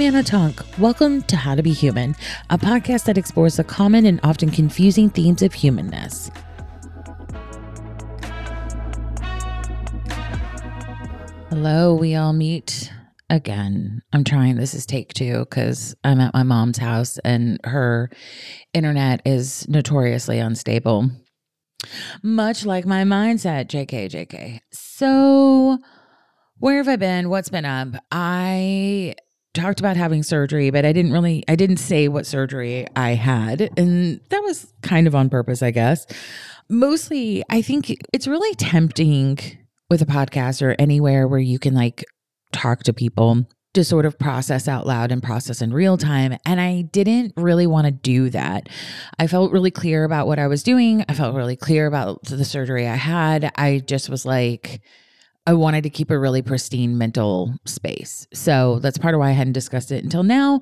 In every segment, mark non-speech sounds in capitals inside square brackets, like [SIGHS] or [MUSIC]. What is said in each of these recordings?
I'm Anna Toonk. Welcome to How to Be Human, a podcast that explores the common and often confusing themes of humanness. Hello, we all meet again. I'm trying, this is take two because I'm at my mom's house and her internet is notoriously unstable. Much like my mindset, JK, JK. So, where have I been? What's been up? I talked about having surgery, but I didn't really I didn't say what surgery I had, and that was kind of on purpose, I guess. Mostly, I think it's really tempting with a podcast or anywhere where you can like talk to people to sort of process out loud and process in real time. And I didn't really want to do that. I felt really clear about what I was doing. I felt really clear about the surgery I had. I just was like, I wanted to keep a really pristine mental space. So that's part of why I hadn't discussed it until now.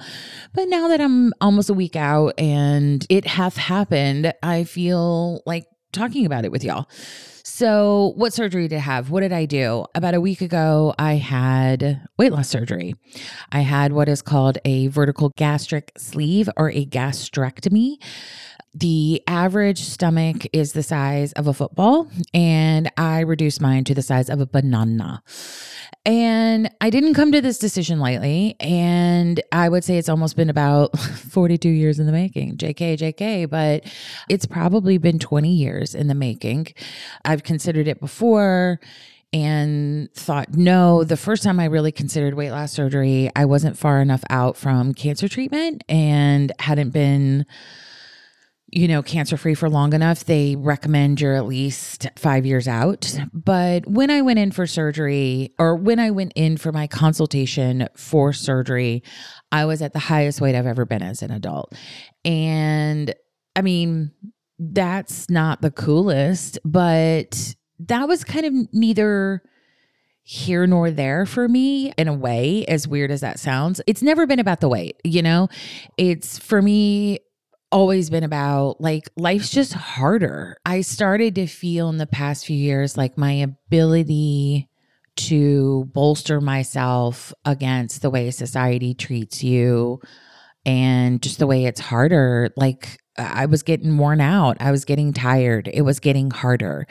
But now that I'm almost a week out and it hath happened, I feel like talking about it with y'all. So, what surgery did I have? What did I do? About a week ago, I had weight loss surgery. I had what is called a vertical gastric sleeve or a gastrectomy. The average stomach is the size of a football, and I reduced mine to the size of a banana. And I didn't come to this decision lightly. And I would say it's almost been about [LAUGHS] 42 years in the making. JK, JK, but it's probably been 20 years in the making. I've considered it before and thought, no, the first time I really considered weight loss surgery, I wasn't far enough out from cancer treatment and hadn't been you know, cancer free for long enough, they recommend you're at least five years out. But when I went in for surgery, or when I went in for my consultation for surgery, I was at the highest weight I've ever been as an adult. And I mean, that's not the coolest, but that was kind of neither here nor there for me in a way, as weird as that sounds. It's never been about the weight, you know? It's for me, always been about like life's just harder. I started to feel in the past few years like my ability to bolster myself against the way society treats you and just the way it's harder like I was getting worn out. I was getting tired. It was getting harder.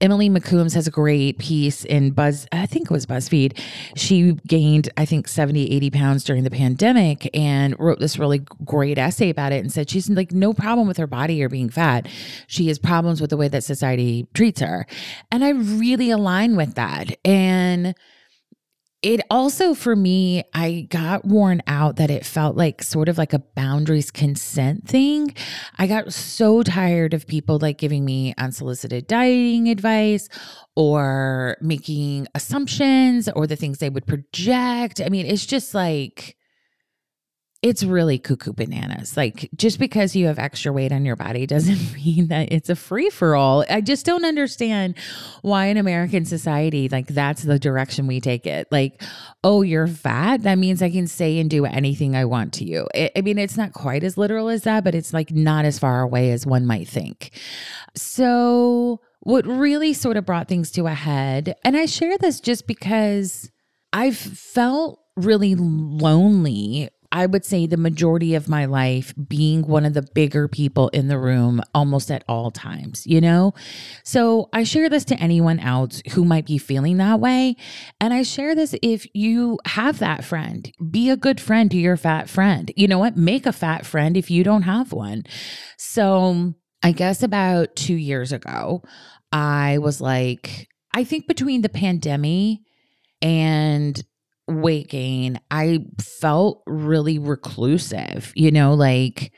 Emily McCombs has a great piece in Buzz, I think it was BuzzFeed. She gained, I think, 70, 80 pounds during the pandemic and wrote this really great essay about it and said she's like no problem with her body or being fat. She has problems with the way that society treats her. And I really align with that. And it also for me i got worn out that it felt like sort of like a boundaries consent thing. I got so tired of people like giving me unsolicited dieting advice or making assumptions or the things they would project. I mean it's just like it's really cuckoo bananas. Like just because you have extra weight on your body doesn't [LAUGHS] mean that it's a free for all. I just don't understand why in American society like that's the direction we take it. Like, oh, you're fat, that means I can say and do anything I want to you. I, I mean, it's not quite as literal as that, but it's like not as far away as one might think. So, what really sort of brought things to a head, and I share this just because I've felt really lonely I would say the majority of my life being one of the bigger people in the room almost at all times, you know? So I share this to anyone else who might be feeling that way. And I share this if you have that friend, be a good friend to your fat friend. You know what? Make a fat friend if you don't have one. So I guess about two years ago, I was like, I think between the pandemic and weight gain, I felt really reclusive, you know, like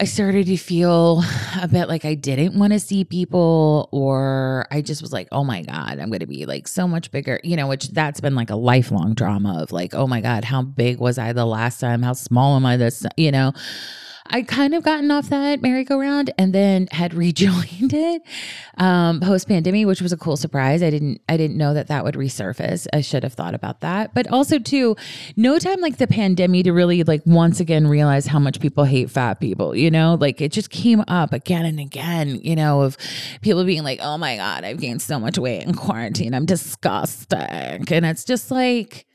I started to feel a bit like I didn't want to see people, or I just was like, oh my God, I'm going to be like so much bigger, you know, which that's been like a lifelong drama of like, oh my God, how big was I the last time? How small am I this, you know? I kind of gotten off that merry-go-round and then had [LAUGHS] rejoined it um, post pandemic, which was a cool surprise. I didn't I didn't know that that would resurface. I should have thought about that. But also too, no time like the pandemic to really like once again realize how much people hate fat people. You know, like it just came up again and again. You know, of people being like, "Oh my god, I've gained so much weight in quarantine. I'm disgusting," and it's just like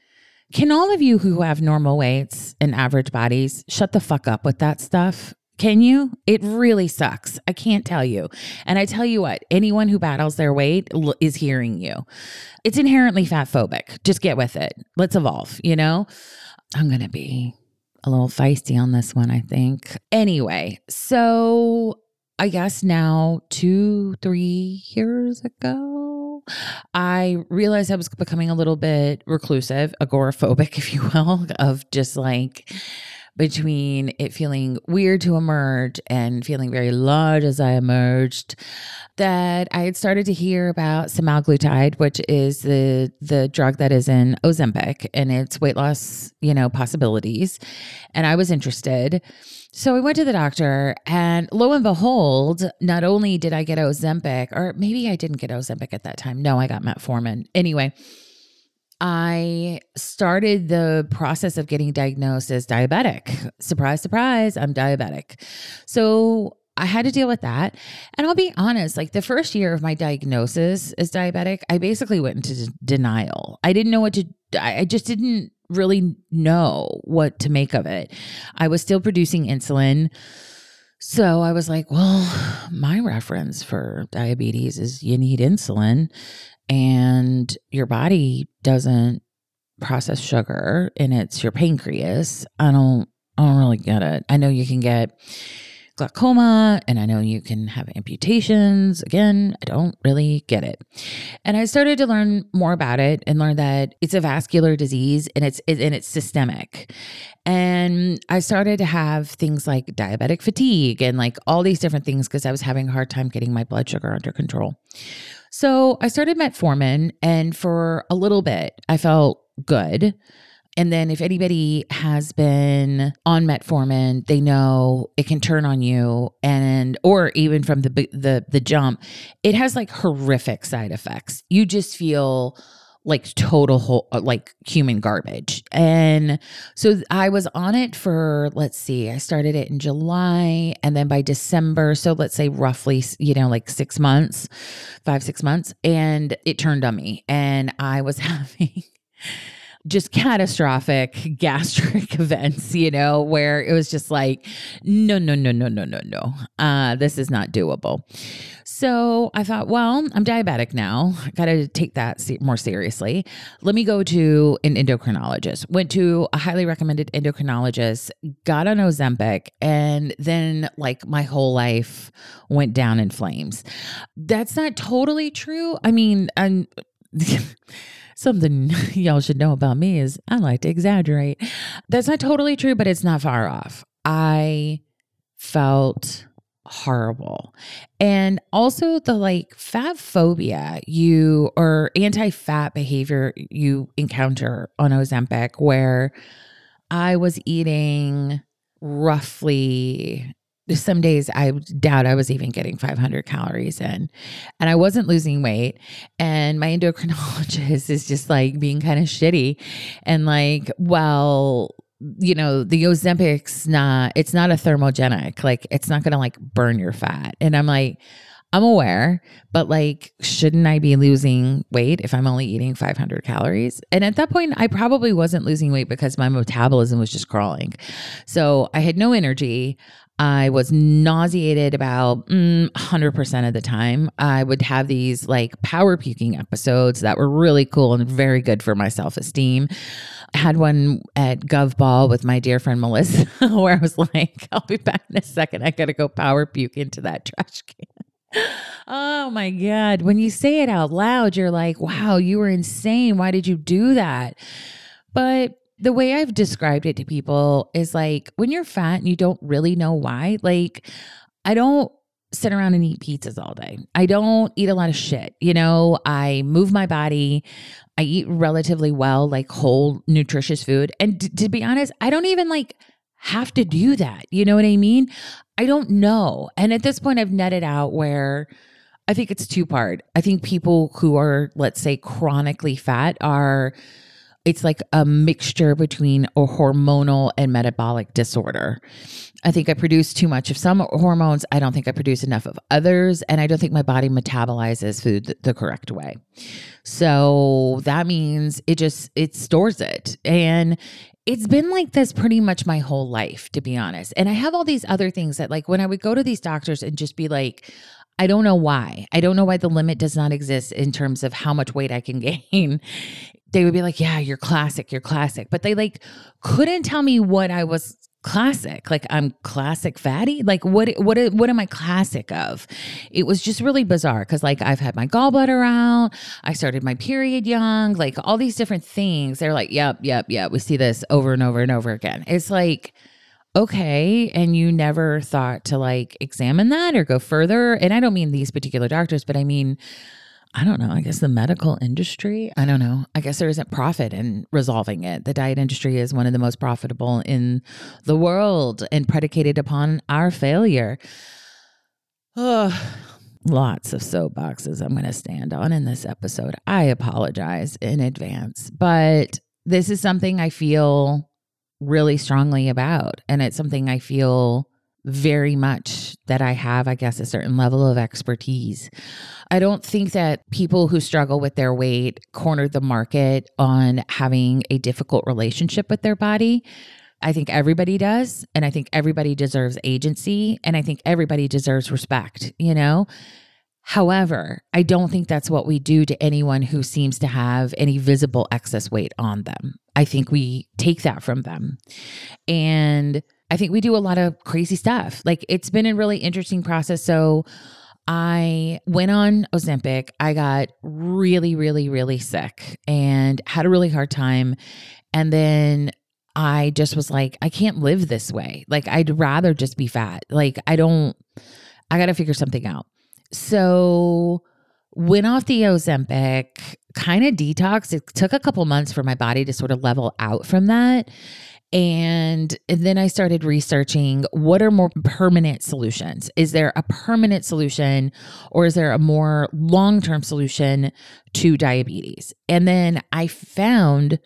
Can all of you who have normal weights and average bodies shut the fuck up with that stuff? Can you? It really sucks. I can't tell you. And I tell you what, anyone who battles their weight l- is hearing you. It's inherently fat phobic. Just get with it. Let's evolve, you know? I'm going to be a little feisty on this one, I think. Anyway, so I guess now two, three years ago, I realized I was becoming a little bit reclusive, agoraphobic, [LAUGHS] if you will, of just like, between it feeling weird to emerge and feeling very large as I emerged that I had started to hear about semaglutide, which is the the drug that is in Ozempic and its weight loss, you know, possibilities. And I was interested. So I went to the doctor, and lo and behold, not only did I get Ozempic, or maybe I didn't get Ozempic at that time. No, I got metformin. Anyway, I started the process of getting diagnosed as diabetic. Surprise, surprise, I'm diabetic. So I had to deal with that. And I'll be honest, like the first year of my diagnosis as diabetic, I basically went into denial. I didn't know what to, I just didn't really know what to make of it. I was still producing insulin. So I was like, well, my reference for diabetes is you need insulin and your body doesn't process sugar and it's your pancreas. I don't I don't really get it. I know you can get glaucoma and I know you can have amputations. Again, I don't really get it. And I started to learn more about it and learn that it's a vascular disease and it's and it's systemic. And I started to have things like diabetic fatigue and like all these different things because I was having a hard time getting my blood sugar under control. So I started metformin, and for a little bit, I felt good. And then, if anybody has been on metformin, they know it can turn on you, and or even from the the the jump, it has like horrific side effects. You just feel like total whole, uh, like human garbage. And so I was on it for let's see, I started it in July and then by December, so let's say roughly, you know, like 6 months, 5 6 months and it turned on me and I was [LAUGHS] having just catastrophic [LAUGHS] gastric [LAUGHS] events, you know, where it was just like, no, no, no, no, no, no, no. Uh, this is not doable. So I thought, well, I'm diabetic now. I got to take that more seriously. Let me go to an endocrinologist. Went to a highly recommended endocrinologist, got on Ozempic, and then like my whole life went down in flames. That's not totally true. I mean, I'm. [LAUGHS] something [LAUGHS] y'all should know about me is I like to exaggerate. That's not totally true, but it's not far off. I felt horrible. And also the like fat phobia you or anti-fat behavior you encounter on Ozempic where I was eating roughly some days I doubt I was even getting 500 calories in and I wasn't losing weight. And my endocrinologist [LAUGHS] is just like being kind of shitty and like, well, you know, the Ozempic's not, it's not a thermogenic. Like, it's not to like burn your fat. And I'm like, I'm aware, but like, shouldn't I be losing weight if I'm only eating 500 calories? And at that point, I probably wasn't losing weight because my metabolism was just crawling. So I had no energy. I was nauseated about mm, 100% of the time. I would have these like power puking episodes that were really cool and very good for my self esteem. I had one at Gov Ball with my dear friend Melissa [LAUGHS] where I was like, I'll be back in a second. I got to go power puke into that trash can. oh my God. When you say it out loud, you're like, wow, you were insane. Why did you do that? But the way I've described it to people is like when you're fat and you don't really know why, like I don't sit around and eat pizzas all day. I don't eat a lot of shit. You know, I move my body. I eat relatively well, like whole nutritious food. And t- to be honest, I don't even like have to do that. You know what I mean? I don't know. And at this point I've netted out where I think it's two part. I think people who are let's say chronically fat are it's like a mixture between a hormonal and metabolic disorder. I think I produce too much of some hormones. I don't think I produce enough of others. And I don't think my body metabolizes food the, correct way. So that means it just, it stores it. And it's been like this pretty much my whole life, to be honest. And I have all these other things that, like, when I would go to these doctors and just be like, I don't know why. I don't know why the limit does not exist in terms of how much weight I can [LAUGHS] gain. They would be like, "Yeah, you're classic, you're classic." But they like couldn't tell me what I was classic. Like I'm classic fatty. Like what what what am I classic of? It was just really bizarre cuz like I've had my gallbladder out, I started my period young, like all these different things. They're like, "Yep, yep, yep. We see this over and over and over again." It's like okay and you never thought to like examine that or go further and i don't mean these particular doctors but i mean i don't know i guess the medical industry i don't know. I guess there isn't profit in resolving it. The diet industry is one of the most profitable in the world and predicated upon our failure. [SIGHS] Lots of soapboxes i'm going to stand on in this episode. I apologize in advance but this is something i feel really strongly about. And it's something I feel very much that I have, I guess, a certain level of expertise. I don't think that people who struggle with their weight corner the market on having a difficult relationship with their body. I think everybody does. And I think everybody deserves agency. And I think everybody deserves respect, you know? However, I don't think that's what we do to anyone who seems to have any visible excess weight on them. I think we take that from them. And I think we do a lot of crazy stuff. Like it's been a really interesting process. So I went on Ozempic. I got really, really, really sick and had a really hard time. And then I just was like, I can't live this way. Like, I'd rather just be fat. Like, I don't, I got to figure something out. So went off the Ozempic, kind of detox. It took a couple months for my body to sort of level out from that. And, then I started researching what are more permanent solutions? Is there a permanent solution or is there a more long term solution to diabetes? And then I found,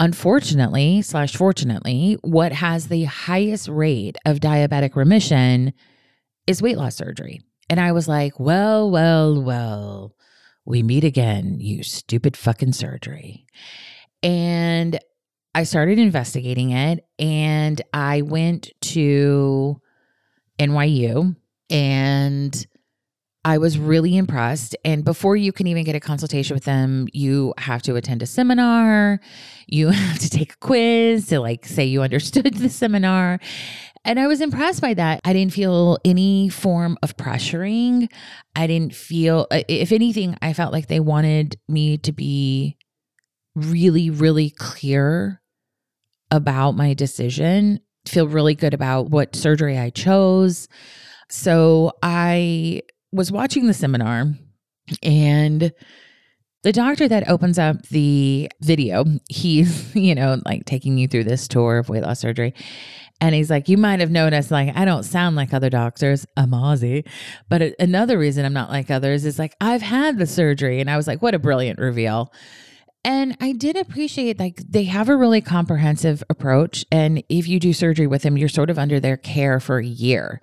unfortunately, slash fortunately, what has the highest rate of diabetic remission is weight loss surgery. And I was like, well, well, well, we meet again, you stupid fucking surgery. And I started investigating it and I went to NYU and I was really impressed. And before you can even get a consultation with them, you have to attend a seminar. You [LAUGHS] have to take a quiz to like say you understood [LAUGHS] the seminar. And I was impressed by that. I didn't feel any form of pressuring. I didn't feel, uh, if anything, I felt like they wanted me to be really, really clear about my decision, feel really good about what surgery I chose. So I was watching the seminar and the doctor that opens up the video, he's, [LAUGHS] you know, like taking you through this tour of weight loss surgery. And he's like, You might have noticed, like, I don't sound like other doctors. I'm Aussie. But another reason I'm not like others is like, I've had the surgery. And I was like, What a brilliant reveal. And I did appreciate like they have a really comprehensive approach. And if you do surgery with them, you're sort of under their care for a year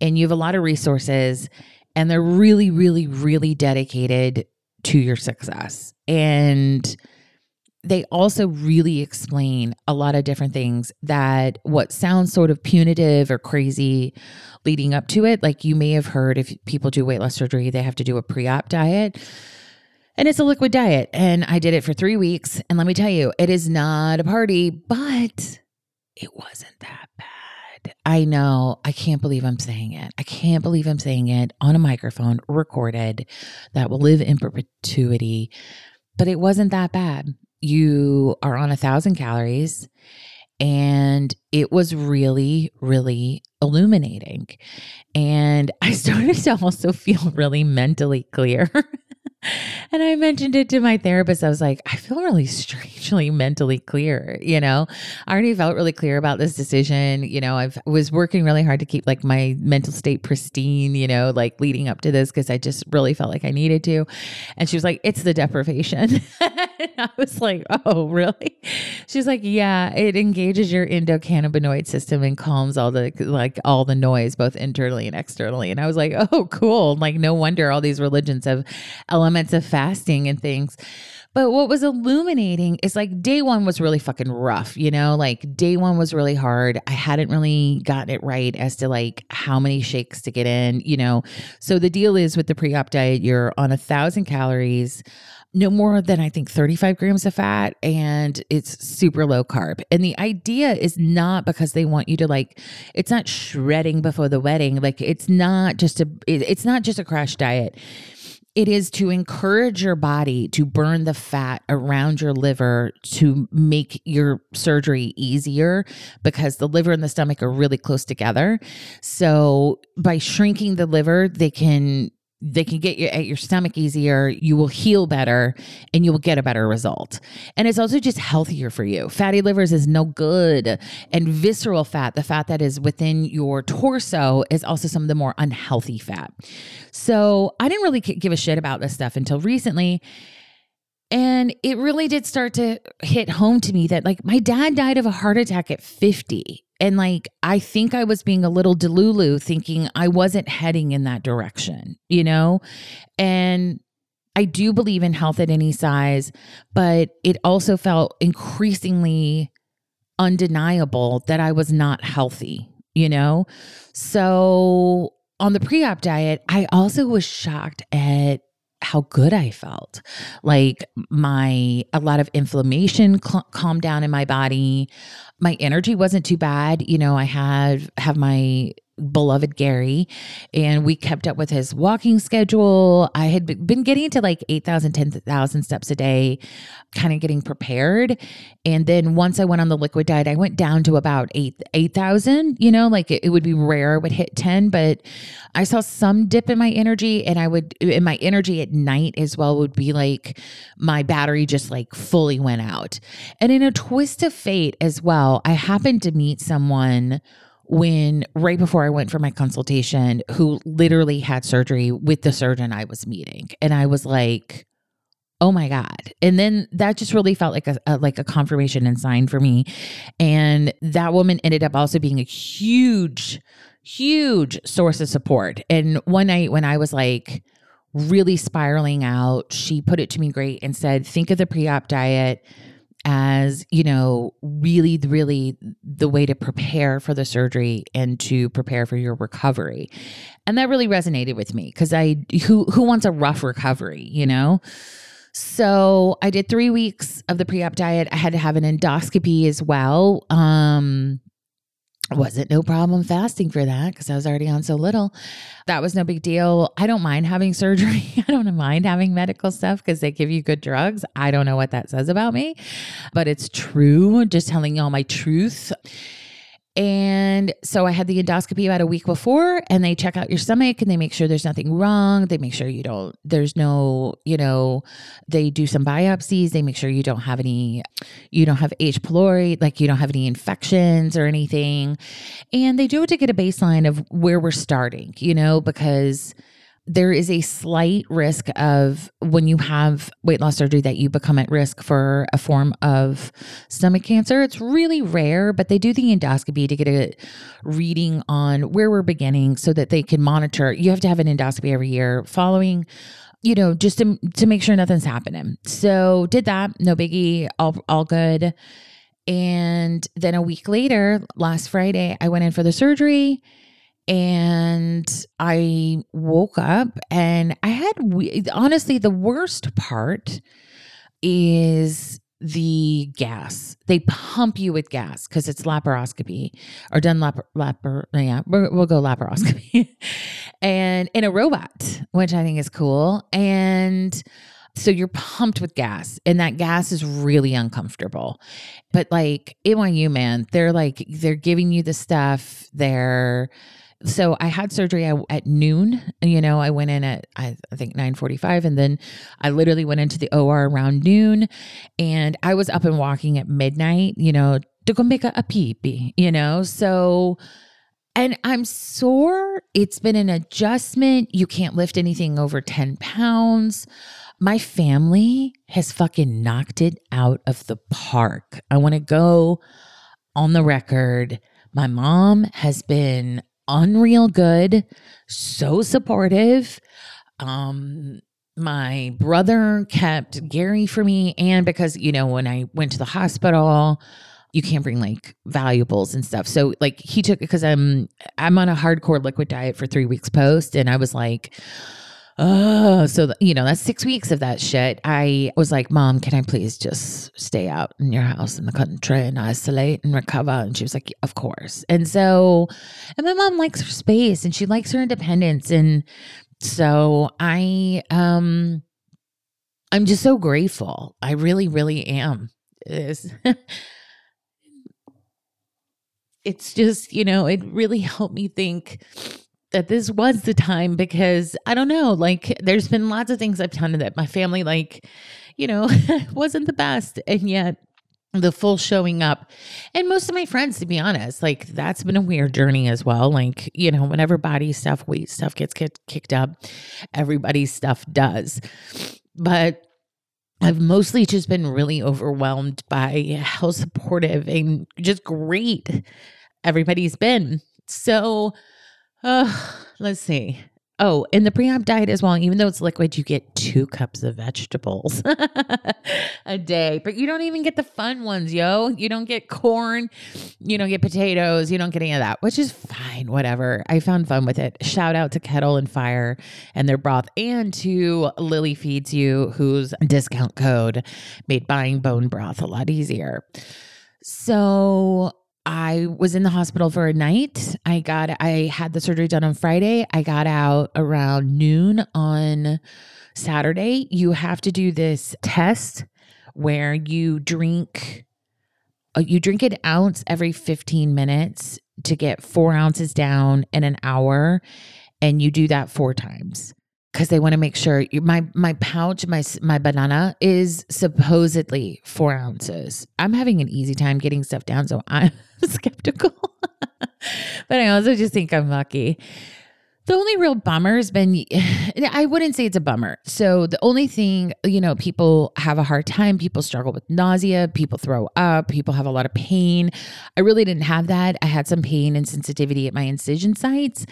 and you have a lot of resources and they're really, really, really dedicated to your success. And they also really explain a lot of different things that what sounds sort of punitive or crazy leading up to it. Like you may have heard if people do weight loss surgery, they have to do a pre op diet. And it's a liquid diet. And I did it for three weeks. And let me tell you, it is not a party, but it wasn't that bad. I know. I can't believe I'm saying it. I can't believe I'm saying it on a microphone recorded that will live in perpetuity. But it wasn't that bad you are on a thousand calories and it was really really illuminating and [LAUGHS] i started to also feel really mentally clear [LAUGHS] and I mentioned it to my therapist. I was like, I feel really strangely mentally clear. You know, I already felt really clear about this decision. You know, I was working really hard to keep like my mental state pristine, you know, like leading up to this because I just really felt like I needed to. And she was like, it's the deprivation. [LAUGHS] [LAUGHS] I was like, oh, really? She's like, yeah, it engages your endocannabinoid system and calms all the like all the noise, both internally and externally. And I was like, oh, cool. Like, no wonder all these religions have elements of fasting and things. But what was illuminating is like day one was really fucking rough, you know? Like day one was really hard. I hadn't really gotten it right as to like how many shakes to get in, you know? So the deal is with the pre op diet, you're on a thousand calories no more than I think 35 grams of fat and it's super low carb. And the idea is not because they want you to like it's not shredding before the wedding. Like it's not just a it's not just a crash diet it is to encourage your body to burn the fat around your liver to make your surgery easier because the liver and the stomach are really close together. So by shrinking the liver, they can they can get you at your stomach easier, you will heal better, and you will get a better result. And it's also just healthier for you. Fatty livers is no good. And visceral fat, the fat that is within your torso, is also some of the more unhealthy fat. So I didn't really give a shit about this stuff until recently. And it really did start to hit home to me that, like, my dad died of a heart attack at 50. And like, I think I was being a little delulu thinking I wasn't heading in that direction, you know? And I do believe in health at any size, but it also felt increasingly undeniable that I was not healthy, you know? So on the pre op diet, I also was shocked at how good I felt. Like my a lot of inflammation cl- calmed down in my body. My energy wasn't too bad. You know, I had have my beloved Gary, and we kept up with his walking schedule. I had been getting to like 8,000, 10,000 steps a day, kind of getting prepared. And then once I went on the liquid diet, I went down to about 8 8,000, you know, like it, it would be rare I would hit 10, but I saw some dip in my energy and I would in my energy at night as well would be like my battery just like fully went out. And in a twist of fate as well, I happened to meet someone when right before I went for my consultation who literally had surgery with the surgeon I was meeting. And I was like, oh my god. And then that just really felt like a, a, like a confirmation and sign for me. And that woman ended up also being a huge huge source of support. And one night when i was like really spiraling out she put it to me great and said think of the pre-op diet as you know really really the way to prepare for the surgery and to prepare for your recovery. And that really resonated with me because i who who wants a rough recovery you know? So i did three weeks of the pre-op diet. I had to have an endoscopy as well um wasn't no problem fasting for that because I was already on so little. That was no big deal. I don't mind having [LAUGHS] surgery. I don't mind having medical stuff because they give you good drugs. I don't know what that says about me, but it's true. Just telling y'all my truth. And so I had the endoscopy about a week before, and they check out your stomach and they make sure there's nothing wrong. They make sure you don't, there's no, you know, they do some biopsies. They make sure you don't have any, you don't have H. pylori, like you don't have any infections or anything. And they do it to get a baseline of where we're starting, you know, because there is a slight risk of when you have weight loss surgery that you become at risk for a form of stomach cancer. It's really rare, but they do the endoscopy to get a reading on where we're beginning so that they can monitor. You have to have an endoscopy every year following you know just to to make sure nothing's happening. So did that, no biggie, all all good. And then a week later, last Friday, I went in for the surgery and I woke up and I had honestly the worst part is the gas. They pump you with gas because it's laparoscopy or done lapar, lapar yeah, we'll go laparoscopy [LAUGHS] and in a robot, which I think is cool. And so you're pumped with gas and that gas is really uncomfortable. But like NYU, man, they're like, they're giving you the stuff. They're, so I had surgery at noon. You know, I went in at I, think nine forty five, and then I literally went into the OR around noon, and I was up and walking at midnight. You know, to go make a, a pee pee. You know, so. And I'm sore. It's been an adjustment. You can't lift anything over 10 pounds. my family has fucking knocked it out of the park. I want to go on the record. My mom has been unreal good, so supportive. Um, my brother kept Gary for me, and because you know, when I went to the hospital, you can't bring like valuables and stuff. So like he took it because I'm I'm on a hardcore liquid diet for three weeks post, and I was like oh, so you know that's six weeks of that shit. I was like, Mom, can I please just stay out in your house in the country and isolate and recover? And she was like, Of course. And so, and my mom likes her space and she likes her independence, and so I, um, I'm just so grateful. I really, really am. It's, [LAUGHS] it's just you know it really helped me think that this was the time because I don't know, like there's been lots of things I've done that my family like, you know, [LAUGHS] wasn't the best. And yet the full showing up and most of my friends to be honest like that's been a weird journey as well like you know whenever body stuff weight stuff gets get kicked up everybody's stuff does but I've mostly just been really overwhelmed by how supportive and just great everybody's been. So, uh, [SIGHS] let's see. Oh, in the pre-op diet as well, even though it's liquid, you get two cups of vegetables [LAUGHS] a day. But you don't even get the fun ones, yo. You don't get corn, you don't get potatoes, you don't get any of that, which is fine, whatever. I found fun with it. Shout out to Kettle and Fire and their broth and to Lily Feeds You, whose discount code made buying bone broth a lot easier. So I was in the hospital for a night. I got I had the surgery done on Friday. I got out around noon on Saturday. You have to do this test where you drink uh, you drink an ounce every 15 minutes to get 4 ounces down in an hour and you do that 4 times because they want to make sure you, my my pouch my my banana is supposedly four ounces. I'm having an easy time getting stuff down so i'm [LAUGHS] skeptical. [LAUGHS] But i also just think i'm lucky the only real bummer has been, [SIGHS] I wouldn't say it's a bummer. So, the only thing, you know, people have a hard time, people struggle with nausea, people throw up, people have a lot of pain. I really didn't have that. I had some pain and sensitivity at my incision sites.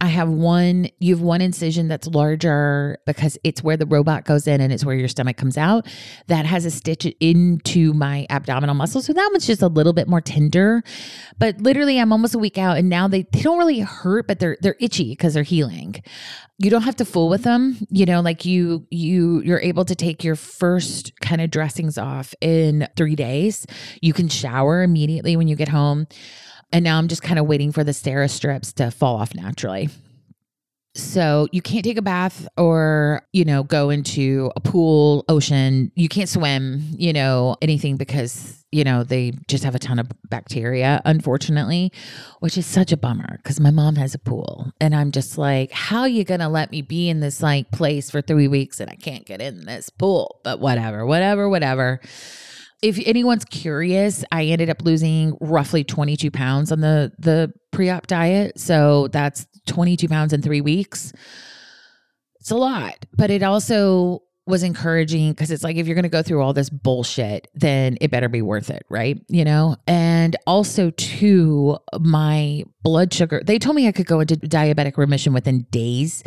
I have one, you have one incision that's larger because it's where the robot goes in and it's where your stomach comes out. That has a stitch into my abdominal muscle. So, that one's just a little bit more tender. But literally, I'm almost a week out and now they, they don't really hurt, but they're, they're itchy because they're healing. You don't have to fool with them. You know, like you you you're able to take your first kind of dressings off in 3 days. You can shower immediately when you get home. And now I'm just kind of waiting for the Steri-Strips to fall off naturally. So you can't take a bath or, you know, go into a pool, ocean. You can't swim, you know, anything because, you know, they just have a ton of bacteria, unfortunately, which is such a bummer because my mom has a pool. And I'm just like, how are you going to let me be in this like place for three weeks and I can't get in this pool? But whatever, whatever, whatever if anyone's curious, I ended up losing roughly 22 pounds on the the pre-op diet. So that's 22 pounds in 3 weeks. It's a lot, but it also was encouraging because it's like if you're going to go through all this bullshit, then it better be worth it, right? You know? And also too, my blood sugar, they told me I could go into diabetic remission within days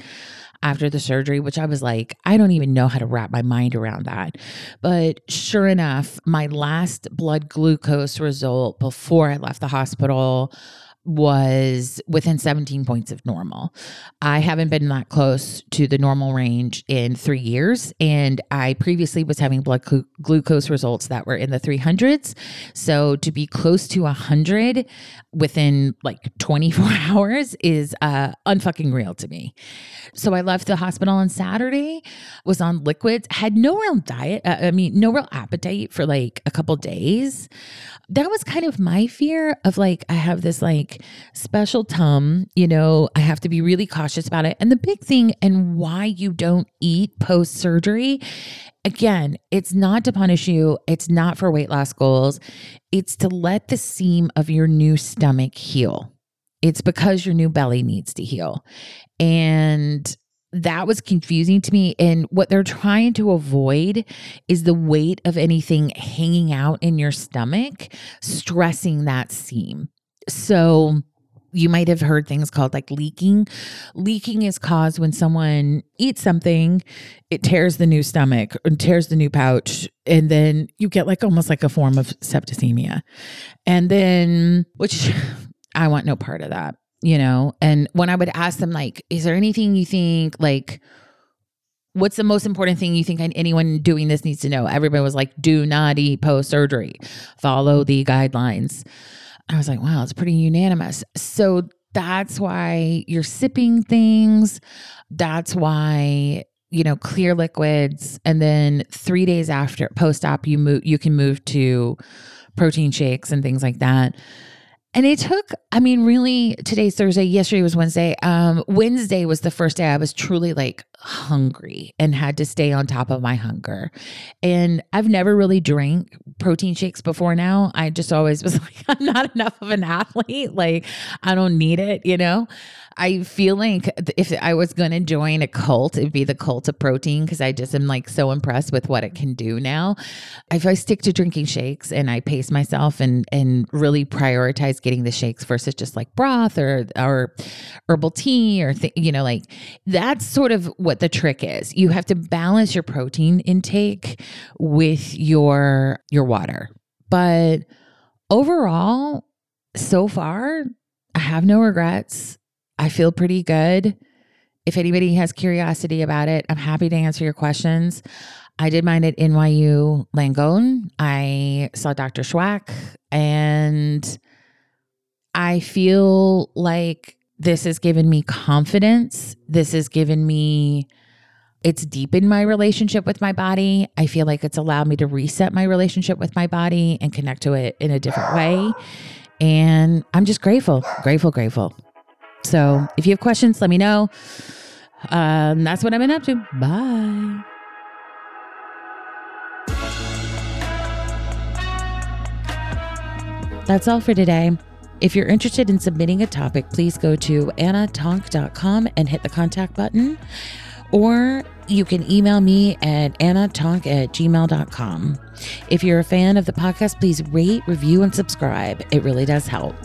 after the surgery, which I was like, I don't even know how to wrap my mind around that. But sure enough, my last blood glucose result before I left the hospital was within 17 points of normal. I haven't been that close to the normal range in three years. And I previously was having blood glu- glucose results that were in the 300s. So to be close to 100 within like 24 [LAUGHS] hours is uh, unfucking real to me. So I left the hospital on Saturday, was on liquids, had no real diet, uh, I mean, no real appetite for like a couple days. That was kind of my fear of like, I have this special tum, you know, I have to be really cautious about it. And the big thing and why you don't eat post surgery Again, it's not to punish you. It's not for weight loss goals. It's to let the seam of your new stomach heal. It's because your new belly needs to heal. And that was confusing to me. And what they're trying to avoid is the weight of anything hanging out in your stomach, stressing that seam. So, you might have heard things called like leaking. Leaking is caused when someone eats something, it tears the new stomach and tears the new pouch, and then you get like almost like a form of septicemia. And then, which I want no part of that you know and when i would ask them like is there anything you think like what's the most important thing you think anyone doing this needs to know everybody was like do not eat post surgery follow the guidelines i was like wow it's pretty unanimous. So that's why you're sipping things. That's why you know clear liquids. And then 3 days after post op you move you can move to protein shakes and things like that and it took, I mean, really, today's Thursday, yesterday was Wednesday. Um, Wednesday was the first day I was truly like hungry and had to stay on top of my hunger. And I've never really drank protein shakes before now. I just always was [LAUGHS] like, I'm not enough of an athlete. Like, I don't need it, you know? I feel like if I was going to join a cult, it'd be the cult of protein because I just am like so impressed with what it can do now. If I stick to drinking shakes and I pace myself and and really prioritize getting the shakes versus just like broth or or herbal tea or th- you know like that's sort of what the trick is. You have to balance your protein intake with your your water. But overall, so far, I have no regrets. I feel pretty good. If anybody has curiosity about it, I'm happy to answer your questions. I did mine at NYU Langone. I saw Dr. Schwack and I feel like this has given me confidence. This has given me, it's deepened my relationship with my body. I feel like it's allowed me to reset my relationship with my body and connect to it in a different way. And I'm just grateful, grateful, grateful. So if you have questions, let me know. Um, that's what I've been up to. Bye. That's all for today. If you're interested in submitting a topic, please go to annatoonk.com and hit the contact button. Or you can email me at annatoonk at gmail.com. If you're a fan of the podcast, please rate, review, and subscribe. It really does help.